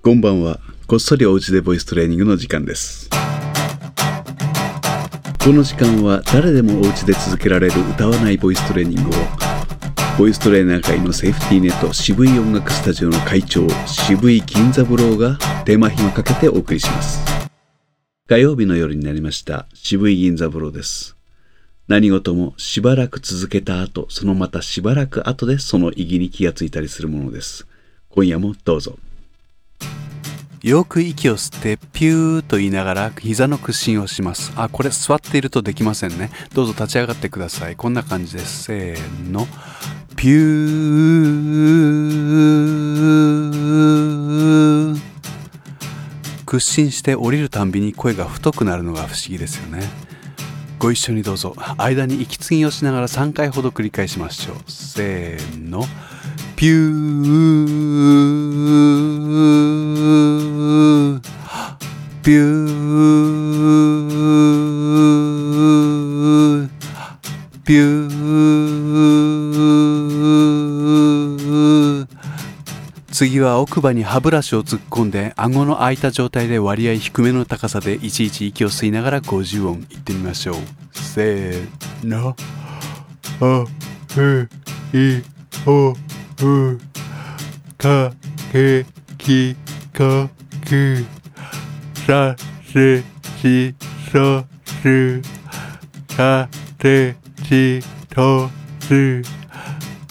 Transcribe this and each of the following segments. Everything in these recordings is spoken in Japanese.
こんばんは。こっそりおうちでボイストレーニングの時間です。この時間は誰でもおうちで続けられる歌わないボイストレーニングをボイストレーナー界のセーフティーネット渋い音楽スタジオの会長渋い銀座ブローが手間暇かけてお送りします。火曜日の夜になりました渋い銀座ブローです。何事もしばらく続けた後、そのまたしばらく後でその意義に気がついたりするものです。今夜もどうぞ。よく息を吸ってピューと言いながら膝の屈伸をします。あ、これ座っているとできませんね。どうぞ立ち上がってください。こんな感じです。せーの。ピュー。屈伸して降りるたんびに声が太くなるのが不思議ですよね。ご一緒にどうぞ。間に息継ぎをしながら3回ほど繰り返しましょう。せーの。ピュー。ピュー。ピュー。次は奥歯に歯ブラシを突っ込んで顎の開いた状態で割合低めの高さでいちいち息を吸いながら50音いってみましょうせーのあふいおうかけきかくさせしそすさてしとす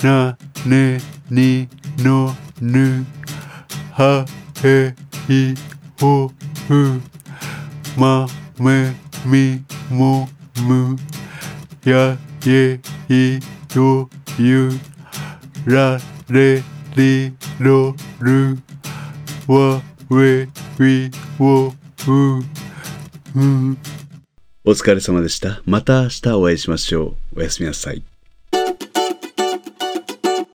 なねにのぬはへいほふまめみもむやえいよゆられりろるわ we we wo u うお疲れ様でした。また明日お会いしましょう。おやすみなさい。